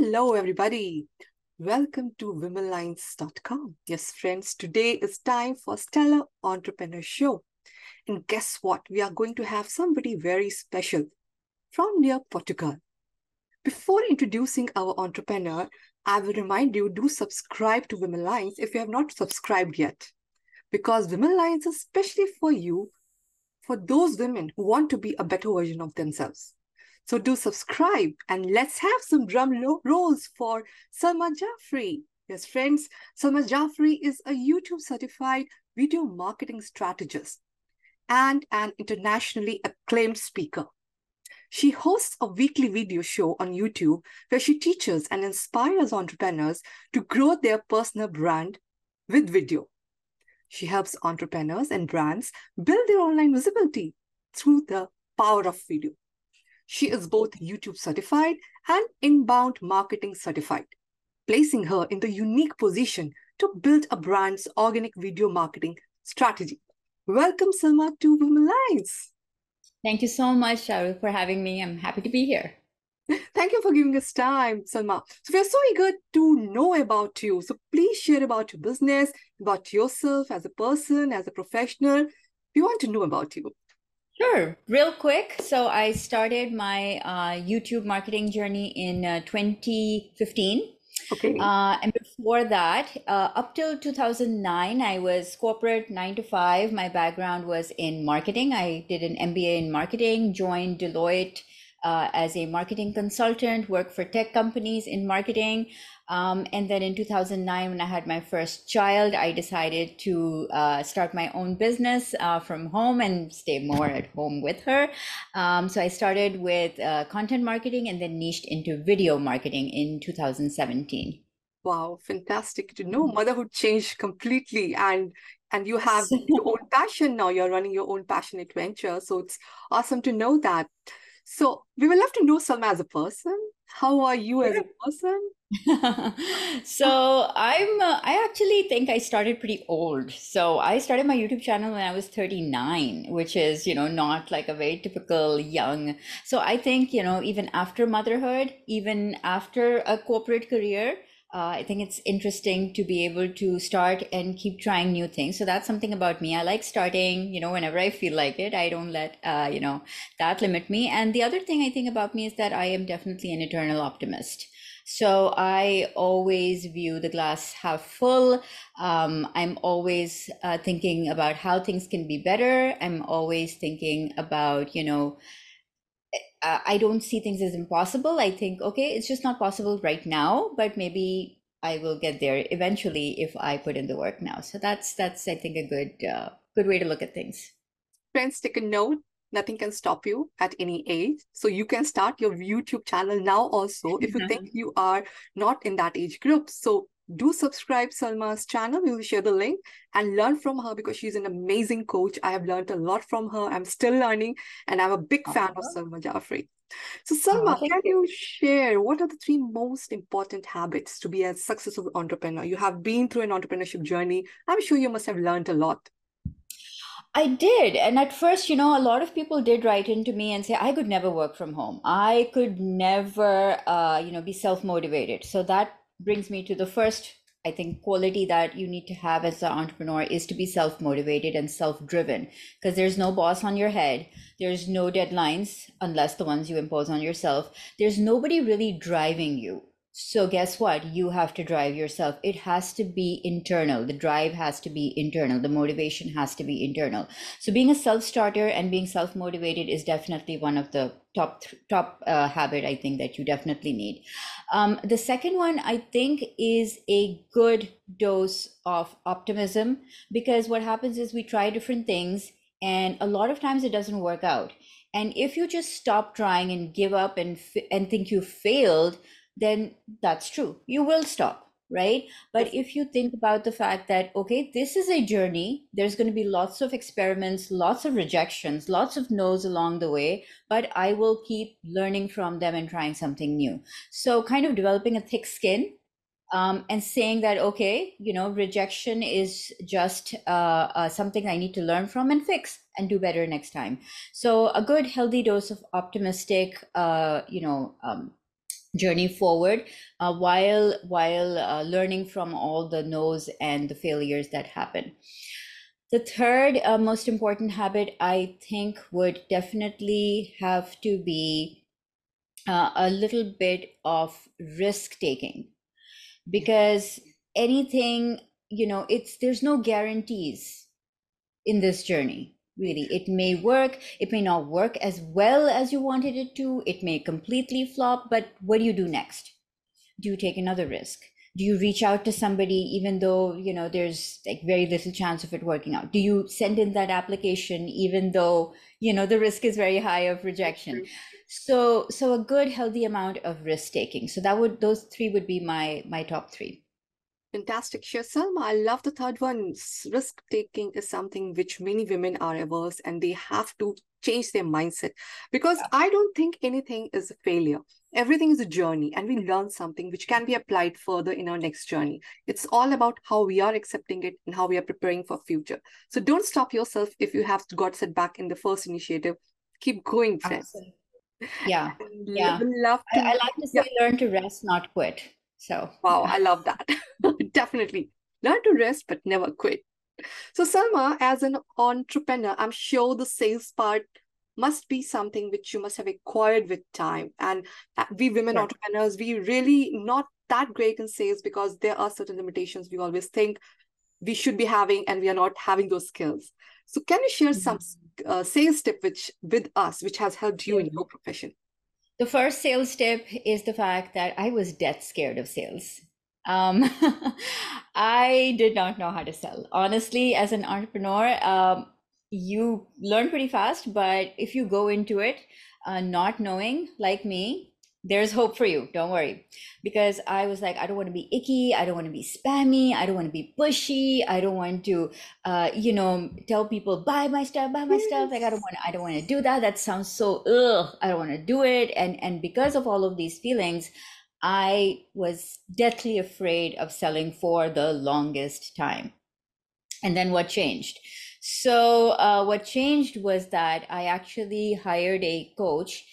Hello, everybody. Welcome to womenlines.com. Yes, friends, today is time for Stellar Entrepreneur Show. And guess what? We are going to have somebody very special from near Portugal. Before introducing our entrepreneur, I will remind you do subscribe to Women Lines if you have not subscribed yet. Because Women Lines is especially for you, for those women who want to be a better version of themselves. So do subscribe and let's have some drum rolls for Salma Jafri. Yes, friends, Salma Jafri is a YouTube certified video marketing strategist and an internationally acclaimed speaker. She hosts a weekly video show on YouTube where she teaches and inspires entrepreneurs to grow their personal brand with video. She helps entrepreneurs and brands build their online visibility through the power of video. She is both YouTube certified and inbound marketing certified, placing her in the unique position to build a brand's organic video marketing strategy. Welcome, Salma, to Women Lines. Thank you so much, Sharu, for having me. I'm happy to be here. Thank you for giving us time, Salma. So we're so eager to know about you. So please share about your business, about yourself as a person, as a professional. We want to know about you. Sure. Real quick. So I started my uh, YouTube marketing journey in uh, 2015. Okay. Uh, and before that, uh, up till 2009, I was corporate nine to five. My background was in marketing. I did an MBA in marketing, joined Deloitte uh, as a marketing consultant, worked for tech companies in marketing. Um, and then in 2009, when I had my first child, I decided to uh, start my own business uh, from home and stay more at home with her. Um, so I started with uh, content marketing and then niched into video marketing in 2017. Wow, fantastic to know. Motherhood changed completely, and and you have your own passion now. You're running your own passionate venture, so it's awesome to know that. So we would love to know Salma as a person. How are you as a person? so I'm uh, I actually think I started pretty old. So I started my YouTube channel when I was 39, which is, you know, not like a very typical young. So I think, you know, even after motherhood, even after a corporate career, uh, I think it's interesting to be able to start and keep trying new things. So that's something about me. I like starting, you know, whenever I feel like it. I don't let, uh, you know, that limit me. And the other thing I think about me is that I am definitely an eternal optimist. So I always view the glass half full. Um, I'm always uh, thinking about how things can be better. I'm always thinking about, you know, uh, I don't see things as impossible. I think, okay, it's just not possible right now, but maybe I will get there eventually if I put in the work now. So that's that's I think a good uh, good way to look at things. Friends, take a note nothing can stop you at any age so you can start your youtube channel now also if you think you are not in that age group so do subscribe salma's channel. We will share the link and learn from her because she's an amazing coach. I have learned a lot from her. I'm still learning and i'm a big fan of salma jafri so salma can you. share what are the three most important habits to be a successful entrepreneur? You have been through an entrepreneurship journey. I'm sure you must have learned a lot. I did. And at first, you know, a lot of people did write into me and say, I could never work from home. I could never, uh, you know, be self motivated. So that brings me to the first, I think, quality that you need to have as an entrepreneur is to be self motivated and self driven because there's no boss on your head. There's no deadlines unless the ones you impose on yourself. There's nobody really driving you. So guess what? You have to drive yourself. It has to be internal. The drive has to be internal. The motivation has to be internal. So being a self-starter and being self-motivated is definitely one of the top top uh, habit I think that you definitely need. Um, the second one I think is a good dose of optimism because what happens is we try different things and a lot of times it doesn't work out. And if you just stop trying and give up and and think you failed, then that's true. You will stop, right? But if you think about the fact that, okay, this is a journey, there's going to be lots of experiments, lots of rejections, lots of no's along the way, but I will keep learning from them and trying something new. So, kind of developing a thick skin. Um, and saying that okay you know rejection is just uh, uh, something i need to learn from and fix and do better next time so a good healthy dose of optimistic uh, you know um, journey forward uh, while while uh, learning from all the no's and the failures that happen. The third uh, most important habit i think would definitely have to be uh, a little bit of risk taking. Because anything you know it's there's no guarantees in this journey really it may work it may not work as well as you wanted it to it may completely flop but what do you do next? Do you take another risk? Do you reach out to somebody even though you know there's like very little chance of it working out? Do you send in that application even though you know the risk is very high of rejection? So so a good healthy amount of risk taking. So that would those three would be my my top three Fantastic. Sure, I love the third one. Risk taking is something which many women are averse and they have to change their mindset because I don't think anything is a failure. Everything is a journey and we learn something which can be applied further in our next journey. It's all about how we are accepting it and how we are preparing for future. So don't stop yourself if you have got setback in the first initiative. Keep going, friends. Absolutely. Yeah. yeah. Love to, I, I like to say yeah. learn to rest, not quit. So, wow, I love that. Definitely learn to rest, but never quit. So, Salma, as an entrepreneur, I'm sure the sales part must be something which you must have acquired with time. And uh, we women yeah. entrepreneurs, we really not that great in sales because there are certain limitations we always think we should be having, and we are not having those skills. So, can you share mm-hmm. some uh, sales tip which with us, which has helped you yeah. in your profession? The first sales tip is the fact that I was death scared of sales. Um, I did not know how to sell. Honestly, as an entrepreneur, um, you learn pretty fast, but if you go into it uh, not knowing, like me, there's hope for you. Don't worry. Because I was like, I don't want to be icky. I don't want to be spammy. I don't want to be pushy. I don't want to, uh, you know, tell people buy my stuff, buy my stuff. Like I don't want, to, I don't want to do that. That sounds so ugh. I don't want to do it. And and because of all of these feelings, I was deathly afraid of selling for the longest time. And then what changed? So uh, what changed was that I actually hired a coach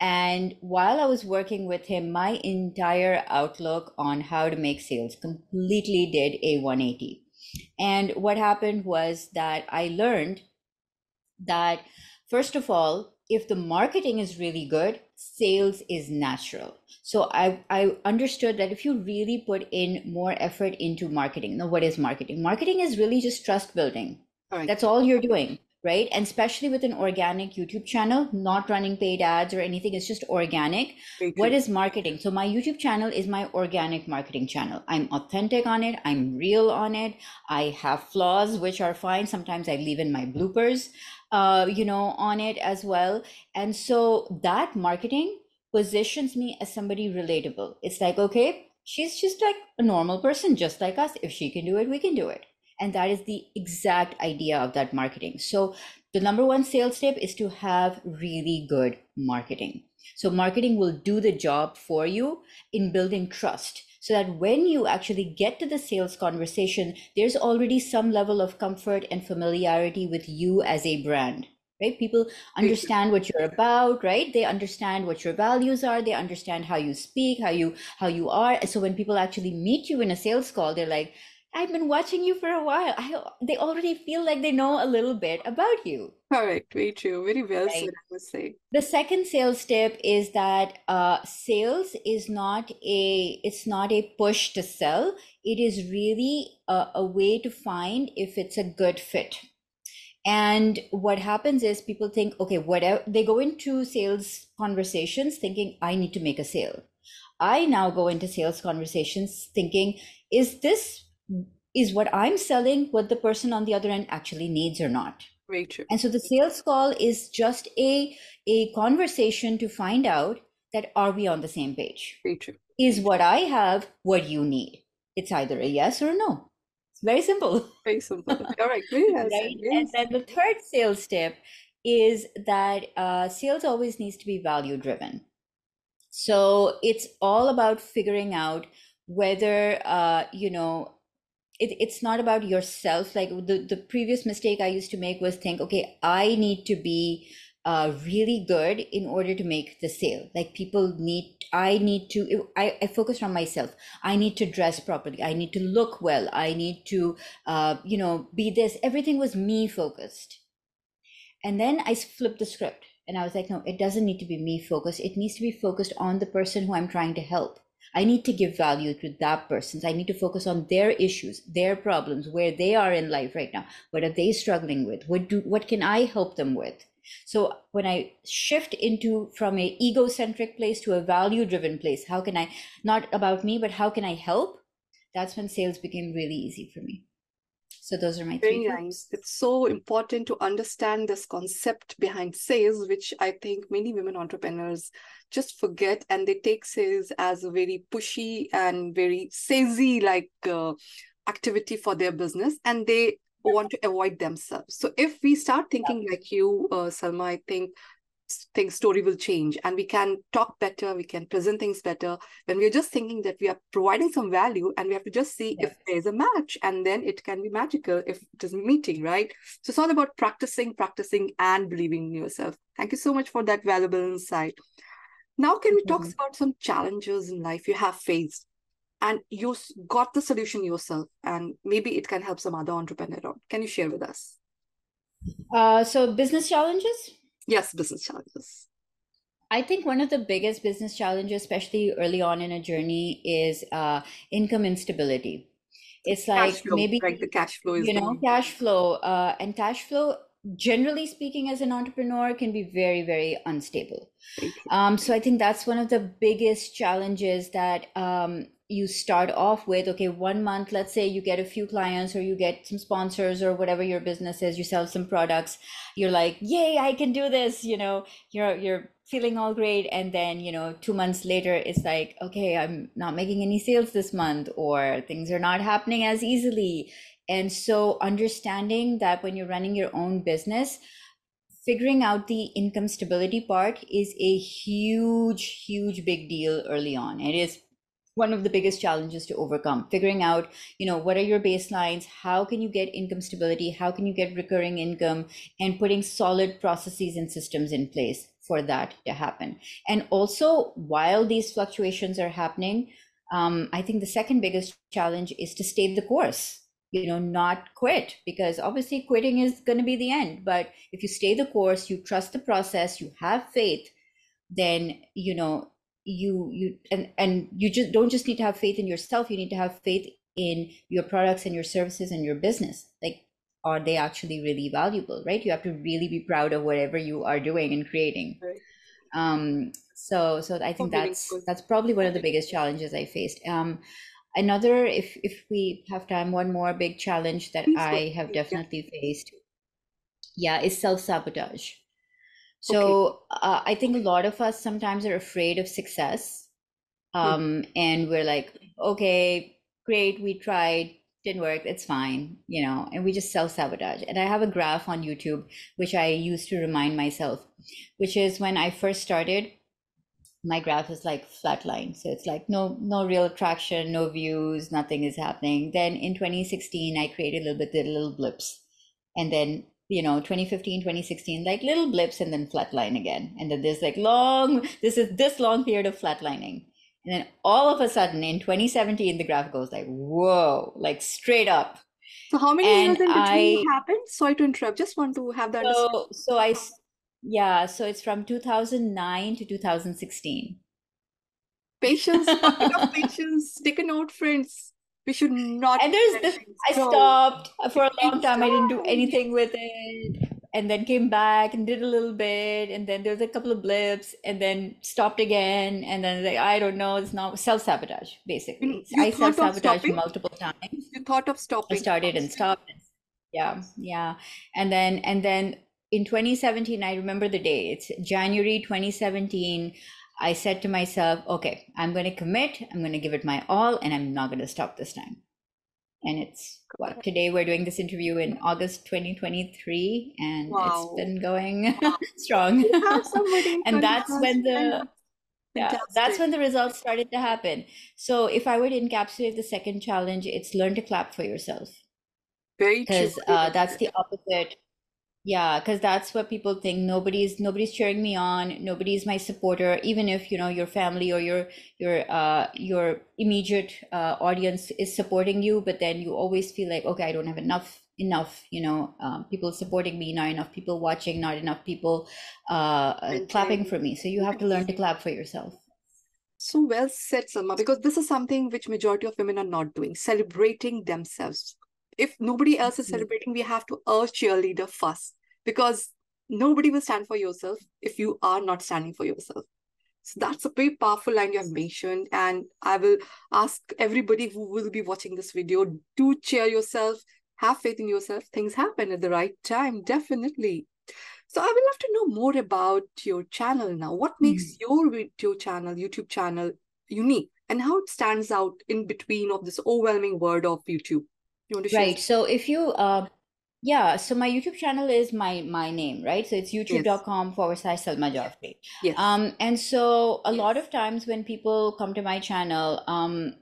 and while I was working with him, my entire outlook on how to make sales completely did a 180. And what happened was that I learned that, first of all, if the marketing is really good, sales is natural. So I, I understood that if you really put in more effort into marketing, now what is marketing? Marketing is really just trust building. Right. That's all you're doing right? And especially with an organic YouTube channel, not running paid ads or anything, it's just organic. What is marketing? So, my YouTube channel is my organic marketing channel. I'm authentic on it, I'm real on it. I have flaws, which are fine. Sometimes I leave in my bloopers, uh, you know, on it as well. And so, that marketing positions me as somebody relatable. It's like, okay, she's just like a normal person, just like us. If she can do it, we can do it. And that is the exact idea of that marketing. So the number one sales tip is to have really good marketing. So marketing will do the job for you in building trust so that when you actually get to the sales conversation, there's already some level of comfort and familiarity with you as a brand right? People understand what you're about right? They understand what your values are. They understand how you speak how you how you are. So when people actually meet you in a sales call they're like I've been watching you for a while. I they already feel like they know a little bit about you. Correct, very true, very well right. said. I would say the second sales tip is that uh, sales is not a it's not a push to sell. It is really a, a way to find if it's a good fit. And what happens is people think, okay, whatever they go into sales conversations thinking, I need to make a sale. I now go into sales conversations thinking, is this is what I'm selling what the person on the other end actually needs or not. Very true. And so the sales call is just a a conversation to find out that are we on the same page? Very true. Is what I have what you need? It's either a yes or a no. It's very simple. Very simple. All right. Yes, right. Yes. And then the third sales tip is that uh, sales always needs to be value driven. So it's all about figuring out whether uh, you know it, it's not about yourself like the, the previous mistake i used to make was think okay i need to be uh, really good in order to make the sale. Like people need, I need to, I, I focused on myself. I need to dress properly. I need to look well. I need to, uh, you know, be this. Everything was me focused. And then I flipped the script and I was like, no, it doesn't need to be me focused. It needs to be focused on the person who I'm trying to help. I need to give value to that person. I need to focus on their issues, their problems, where they are in life right now. What are they struggling with? What do what can I help them with? So when I shift into from a egocentric place to a value driven place, how can I not about me, but how can I help? That's when sales became really easy for me. So those are my Very three. nice. It's so important to understand this concept behind sales, which I think many women entrepreneurs just forget and they take sales as a very pushy and very salesy like uh, activity for their business and they want to avoid themselves. So if we start thinking like you, uh, Salma, I think things story will change and we can talk better we can present things better. When we're just thinking that we are providing some value and we have to just see yes. if there's a match and then it can be magical if it is meeting right? So it's all about practicing practicing and believing in yourself. Thank you so much for that valuable insight. Now can we talk mm-hmm. about some challenges in life you have faced and you got the solution yourself and maybe it can help some other entrepreneur can you share with us? Uh, so business challenges yes business challenges I think one of the biggest business challenges, especially early on in a journey, is uh, income instability. It's like flow, maybe like the cash flow is you know cash flow, uh, and cash flow, generally speaking, as an entrepreneur, can be very very unstable. Um, so I think that's one of the biggest challenges that um, you start off with okay one month let's say you get a few clients or you get some sponsors or whatever your business is you sell some products you're like yay i can do this you know you're you're feeling all great. And then you know 2 months later it's like okay i'm not making any sales this month or things are not happening as easily. And so understanding that when you're running your own business figuring out the income stability part is a huge huge big deal early on. It is one of the biggest challenges to overcome. Figuring out you know what are your baselines? How can you get income stability? How can you get recurring income? And putting solid processes and systems in place for that to happen. And also while these fluctuations are happening um, i think the second biggest challenge is to stay the course you know not quit. Because obviously quitting is going to be the end. But if you stay the course you trust the process you have faith then you know you you and and you just don't just need to have faith in yourself you need to have faith in your products and your services and your business. Like are they actually really valuable right? You have to really be proud of whatever you are doing and creating. Right. um so so i think that's that's probably one of the biggest challenges i faced. Um another if if we have time one more big challenge that i have definitely faced yeah is self-sabotage so okay. uh, I think a lot of us sometimes are afraid of success. Hmm. Um, mm. And we're like, okay, great, we tried, didn't work, it's fine, you know, and we just self sabotage. And I have a graph on YouTube, which I use to remind myself, which is when I first started, my graph is like flatline. So it's like no, no real traction, no views, nothing is happening. Then in 2016, I created a little bit, the little blips. And then you know 2015 2016 like little blips and then flatline again. And then there's like long this is this long period of flatlining. And then all of a sudden in 2017 the graph goes like whoa like straight up. So how many and years in between I, happened? Sorry to interrupt just want to have that so so i yeah so it's from 2009 to 2016 patience patience. Take a note friends we should not and there's this i stopped for a long time. I didn't do anything with it and then came back and did a little bit and then there was a couple of blips and then stopped again and then like i don't know it's not self-sabotage basically. You i self-sabotage multiple times. You thought of stopping? I started and stopped. Yeah yeah. And then and then in 2017 i remember the day it's january 2017 I said to myself, okay, I'm going to commit, I'm going to give it my all, and I'm not going to stop this time. And it's what today we're doing this interview in August 2023, and wow. it's been going strong. and that's when the yeah, that's when the results started to happen. So if I were to encapsulate the second challenge, it's learn to clap for yourself. Very because uh, that's the opposite yeah because that's what people think. Nobody's nobody's cheering me on. Nobody's my supporter even if you know your family or your your uh your immediate uh, audience is supporting you but then you always feel like okay i don't have enough enough you know um, people supporting me not enough people watching not enough people uh, uh clapping for me. So you have to learn to clap for yourself. So well said salma because this is something which majority of women are not doing celebrating themselves if nobody else is celebrating, we have to urge cheerleader first because nobody will stand for yourself if you are not standing for yourself. So that's a very powerful line you have mentioned. And I will ask everybody who will be watching this video to cheer yourself, have faith in yourself. Things happen at the right time, definitely. So I would love to know more about your channel now. What makes mm. your video channel, YouTube channel, unique and how it stands out in between of this overwhelming world of YouTube? You want to right. So if you, uh, yeah, so my YouTube channel is my my name, right? So it's youtube.com yes. forward slash Salma Jafri. Yes. Um, and so a yes. lot of times when people come to my channel, um,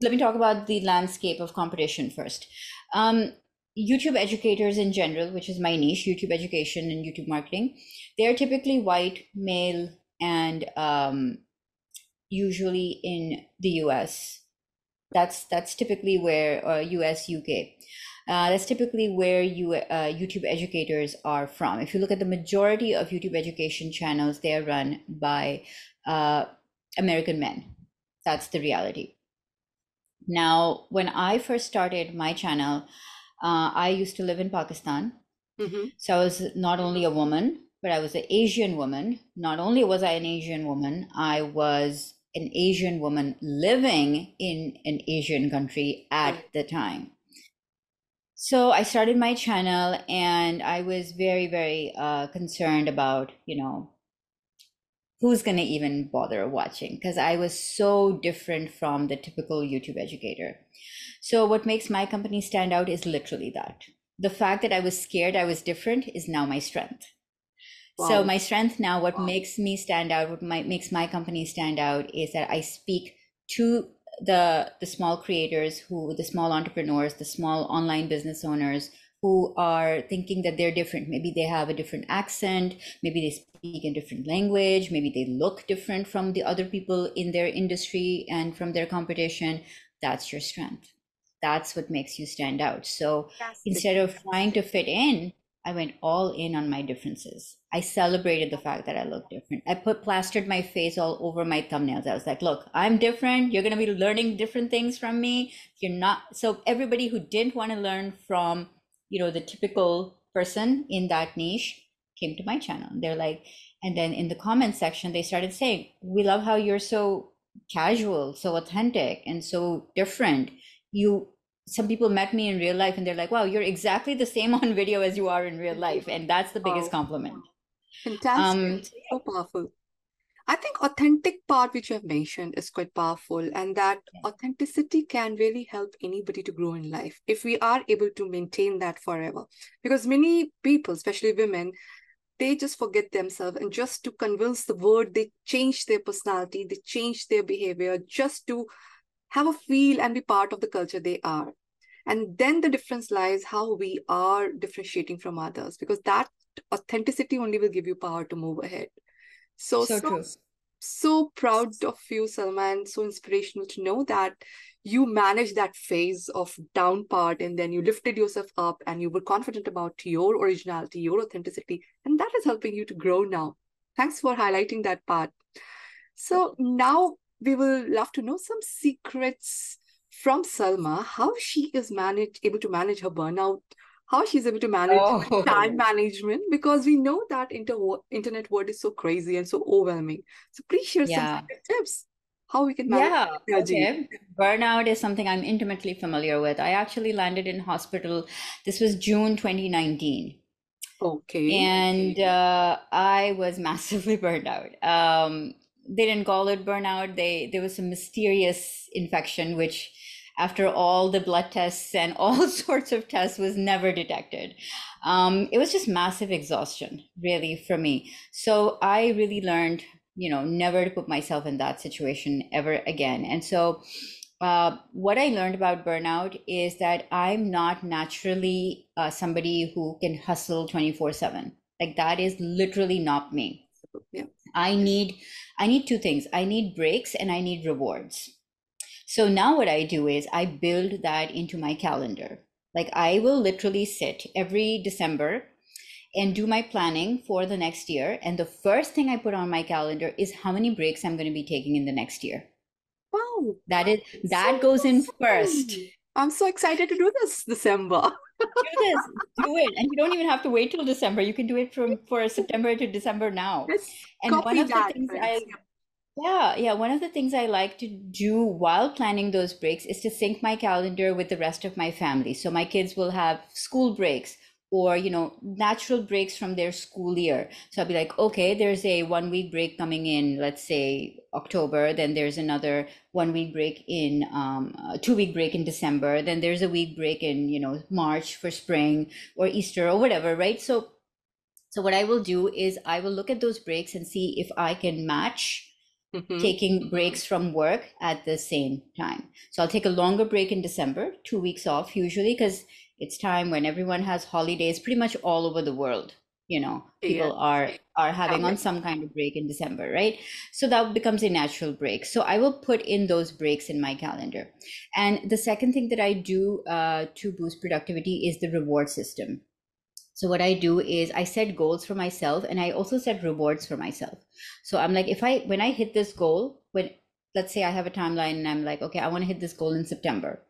let me talk about the landscape of competition first. Um, YouTube educators in general, which is my niche, YouTube education and YouTube marketing, they are typically white, male, and um, usually in the US that's that's typically where uh, US UK. Uh, that's typically where you uh, YouTube educators are from. If you look at the majority of YouTube education channels, they are run by uh, American men. That's the reality. Now, when I first started my channel, uh, I used to live in Pakistan. Mm-hmm. So I was not only a woman, but I was an Asian woman. Not only was I an Asian woman, I was an Asian woman living in an Asian country at the time. So I started my channel and I was very, very uh, concerned about, you know, who's going to even bother watching because I was so different from the typical YouTube educator. So what makes my company stand out is literally that. The fact that I was scared I was different is now my strength. Wow. So my strength now, what wow. makes me stand out, what my, makes my company stand out is that I speak to the the small creators who the small entrepreneurs the small online business owners who are thinking that they're different. Maybe they have a different accent maybe they speak a different language maybe they look different from the other people in their industry and from their competition. That's your strength. That's what makes you stand out. So instead of trying to fit in I went all in on my differences. I celebrated the fact that I looked different. I put plastered my face all over my thumbnails. I was like, look, I'm different. You're going to be learning different things from me. You're not. So everybody who didn't want to learn from, you know, the typical person in that niche came to my channel. They're like, and then in the comment section, they started saying, we love how you're so casual, so authentic and so different. You some people met me in real life and they're like, wow, you're exactly the same on video as you are in real life. And that's the biggest compliment. Fantastic. Um, so powerful. I think authentic part which you have mentioned is quite powerful and that authenticity can really help anybody to grow in life if we are able to maintain that forever. Because many people, especially women, they just forget themselves and just to convince the world, they change their personality, they change their behavior just to have a feel and be part of the culture they are. And then the difference lies how we are differentiating from others, because that authenticity only will give you power to move ahead. So, so, so, so proud of you, Salman. So inspirational to know that you managed that phase of down part and then you lifted yourself up and you were confident about your originality, your authenticity. And that is helping you to grow now. Thanks for highlighting that part. So now we will love to know some secrets from Salma, how she is managed able to manage her burnout, how she's able to manage oh. time management, because we know that inter- internet world is so crazy and so overwhelming. So please share yeah. some tips how we can manage yeah, energy. Okay. Burnout is something I'm intimately familiar with. I actually landed in hospital. This was June 2019. Okay. And uh, I was massively burned out. Um, they didn't call it burnout. They there was some mysterious infection which after all the blood tests and all sorts of tests was never detected. Um, it was just massive exhaustion, really, for me. So I really learned, you know, never to put myself in that situation ever again. And so uh, what I learned about burnout is that I'm not naturally uh, somebody who can hustle 24 7. Like that is literally not me. I need I need two things. I need breaks and I need rewards. So now what I do is I build that into my calendar. Like I will literally sit every December and do my planning for the next year. And the first thing I put on my calendar is how many breaks I'm going to be taking in the next year. Wow. That is that so goes in first. I'm so excited to do this December. do this, do it, and you don't even have to wait till December. You can do it from for September to December now. Let's and one of the things I yeah, yeah. One of the things I like to do while planning those breaks is to sync my calendar with the rest of my family. So my kids will have school breaks or you know natural breaks from their school year so i'll be like okay there's a one week break coming in let's say october then there's another one week break in um, two week break in december then there's a week break in you know march for spring or easter or whatever right so so what i will do is i will look at those breaks and see if i can match Mm-hmm. taking breaks from work at the same time. So I'll take a longer break in December, two weeks off usually, because it's time when everyone has holidays pretty much all over the world you know people yeah. are are having on some kind of break in december right? So that becomes a natural break. So i will put in those breaks in my calendar. And the second thing that i do uh, to boost productivity is the reward system. So what i do is i set goals for myself and i also set rewards for myself. So i'm like if i when i hit this goal when let's say i have a timeline and i'm like okay i want to hit this goal in september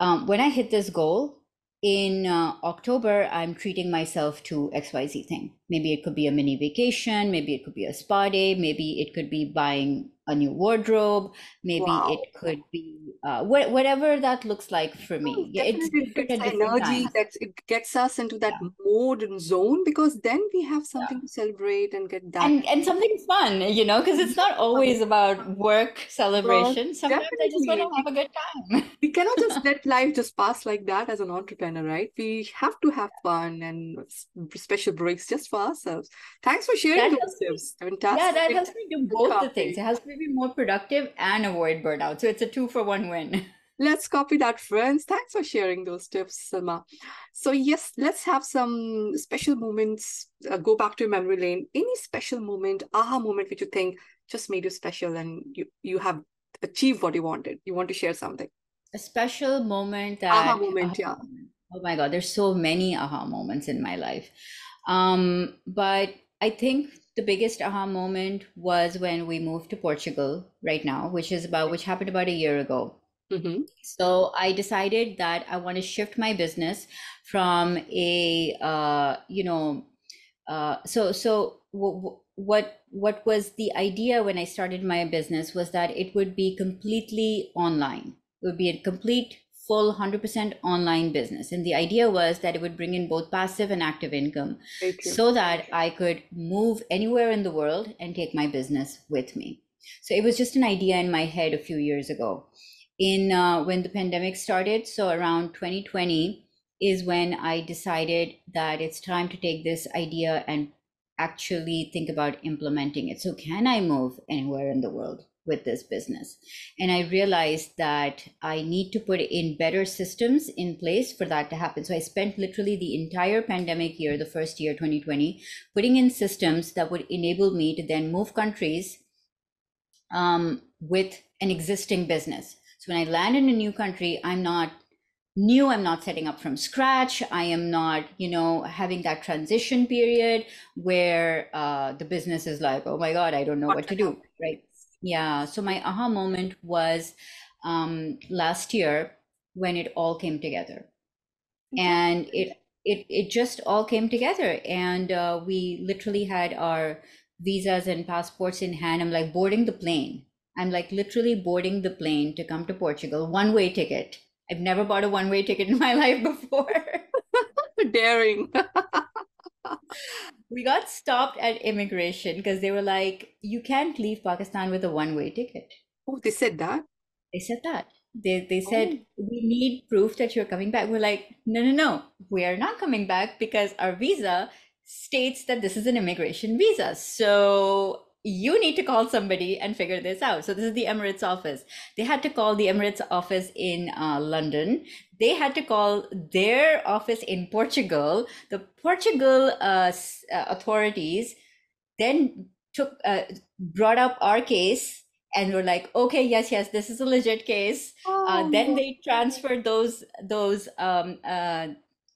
um, when I hit this goal in uh, October, I'm treating myself to XYZ thing. Maybe it could be a mini vacation, maybe it could be a spa day, maybe it could be buying a new wardrobe, maybe wow. it could be uh, wh- whatever that looks like for me. Oh, yeah, it's energy that it gets us into that yeah. mode and zone because then we have something yeah. to celebrate and get done and, and something fun, you know, because it's not always about work celebration. Well, Sometimes definitely. I just want to have a good time. we cannot just let life just pass like that as an entrepreneur, right? We have to have fun and special breaks just for ourselves. Thanks for sharing that those tips. Fantastic. Yeah, that helps me do both the things. It helps me be more productive and avoid burnout. So it's a two for one win. Let's copy that, friends. Thanks for sharing those tips, Salma. So, yes, let's have some special moments. Uh, go back to memory lane. Any special moment, aha moment, which you think just made you special and you, you have achieved what you wanted? You want to share something? A special moment that. Aha moment, aha yeah. Moment. Oh my God, there's so many aha moments in my life. Um, but I think the biggest aha moment was when we moved to Portugal right now, which is about which happened about a year ago. Mm-hmm. So I decided that I want to shift my business from a uh, you know uh, so so w- what what was the idea when I started my business was that it would be completely online. It would be a complete full 100% online business. And the idea was that it would bring in both passive and active income so that I could move anywhere in the world and take my business with me. So it was just an idea in my head a few years ago. In uh, when the pandemic started, so around 2020 is when I decided that it's time to take this idea and actually think about implementing it. So can I move anywhere in the world? with this business. And I realized that I need to put in better systems in place for that to happen. So I spent literally the entire pandemic year, the first year, 2020, putting in systems that would enable me to then move countries um, with an existing business. So when I land in a new country, I'm not new i'm not setting up from scratch i am not you know having that transition period where uh, the business is like oh my god i don't know what, what to do right yeah. So my aha moment was um, last year when it all came together, and it it it just all came together, and uh, we literally had our visas and passports in hand. I'm like boarding the plane. I'm like literally boarding the plane to come to Portugal, one way ticket. I've never bought a one way ticket in my life before. Daring. we got stopped at immigration because they were like, you can't leave Pakistan with a one way ticket. Oh, they said that? They said that. They, they said, oh. we need proof that you're coming back. We're like, no, no, no, we are not coming back because our visa states that this is an immigration visa. So you need to call somebody and figure this out. So this is the Emirates office. They had to call the Emirates office in uh, London. They had to call their office in Portugal. The Portugal uh, uh, authorities then took uh, brought up our case and were like, okay, yes, yes, this is a legit case. Uh, oh, then they transferred those those um, uh, uh,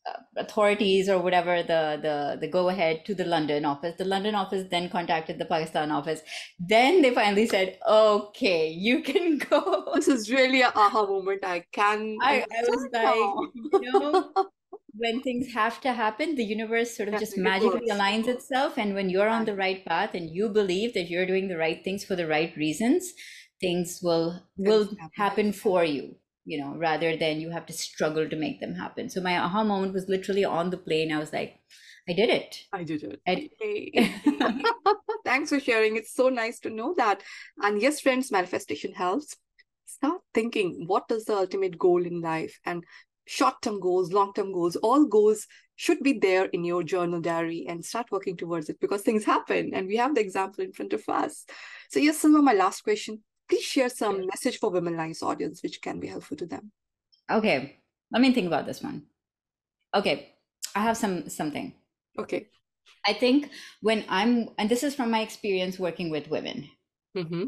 Uh, authorities or whatever the the the go ahead to the London office. The London office then contacted the Pakistan office. Then they finally said, "Okay, you can go." This is really a aha moment. I can. I, I was like, you know, when things have to happen, the universe sort of just magically aligns itself, and when you're on the right path and you believe that you're doing the right things for the right reasons, things will will happen for you you know, rather than you have to struggle to make them happen. So my aha moment was literally on the plane. I was like, I did it. I did it. I- Thanks for sharing. It's so nice to know that. And yes, friends, manifestation helps. Start thinking what is the ultimate goal in life and short term goals, long term goals, all goals should be there in your journal diary and start working towards it because things happen and we have the example in front of us. So, yes, Salma, my last question please share some message for women lines audience which can be helpful to them. Okay let me think about this one. Okay i have some something. Okay. I think when i'm and this is from my experience working with women. Mm-hmm.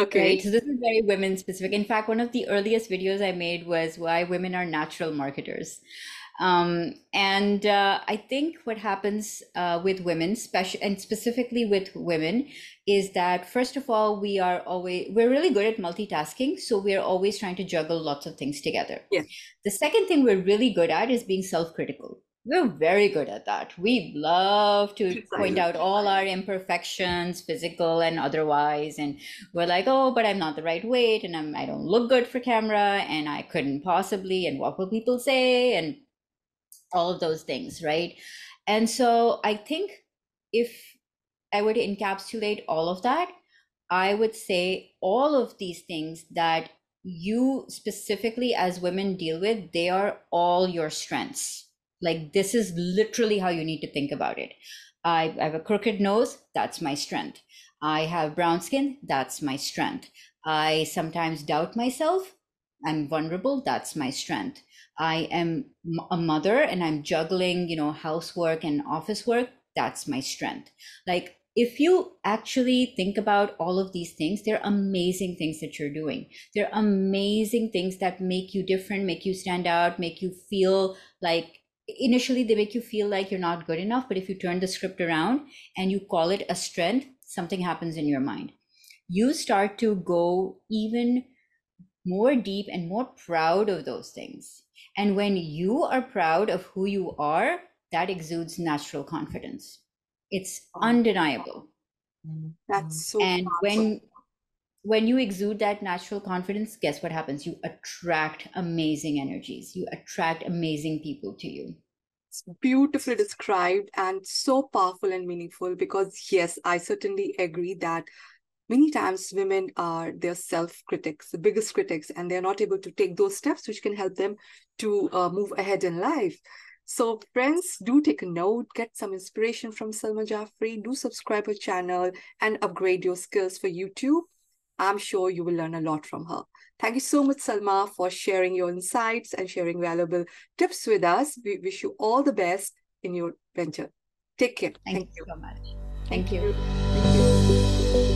okay right? so this is very women specific. In fact one of the earliest videos i made was why women are natural marketers um, and uh, I think what happens uh, with women, special and specifically with women, is that first of all, we are always we're really good at multitasking, so we're always trying to juggle lots of things together. Yeah. The second thing we're really good at is being self-critical. We're very good at that. We love to point out all our imperfections, physical and otherwise, and we're like, "Oh, but I'm not the right weight, and I'm I don't look good for camera, and I couldn't possibly, and what will people say?" and all of those things, right? And so I think if I were to encapsulate all of that, I would say all of these things that you specifically as women deal with, they are all your strengths. Like this is literally how you need to think about it. I have a crooked nose, that's my strength. I have brown skin, that's my strength. I sometimes doubt myself, I'm vulnerable, that's my strength. I am a mother and I'm juggling, you know, housework and office work, that's my strength. Like if you actually think about all of these things, they're amazing things that you're doing. They're amazing things that make you different, make you stand out, make you feel like initially they make you feel like you're not good enough. But if you turn the script around and you call it a strength, something happens in your mind. You start to go even more deep and more proud of those things and when you are proud of who you are, that exudes natural confidence. It's undeniable. That's mm-hmm. so and powerful. when when you exude that natural confidence, guess what happens? You attract amazing energies. You attract amazing people to you. It's beautifully described and so powerful and meaningful because yes, I certainly agree that many times women are their self critics the biggest critics and they're not able to take those steps which can help them to uh, move ahead in life. So friends do take a note get some inspiration from salma jafri do subscribe her channel and upgrade your skills for youtube. I'm sure you will learn a lot from her. Thank you so much salma for sharing your insights and sharing valuable tips with us. We wish you all the best in your venture. Take care. Thank, thank you so much. Thank you, thank you.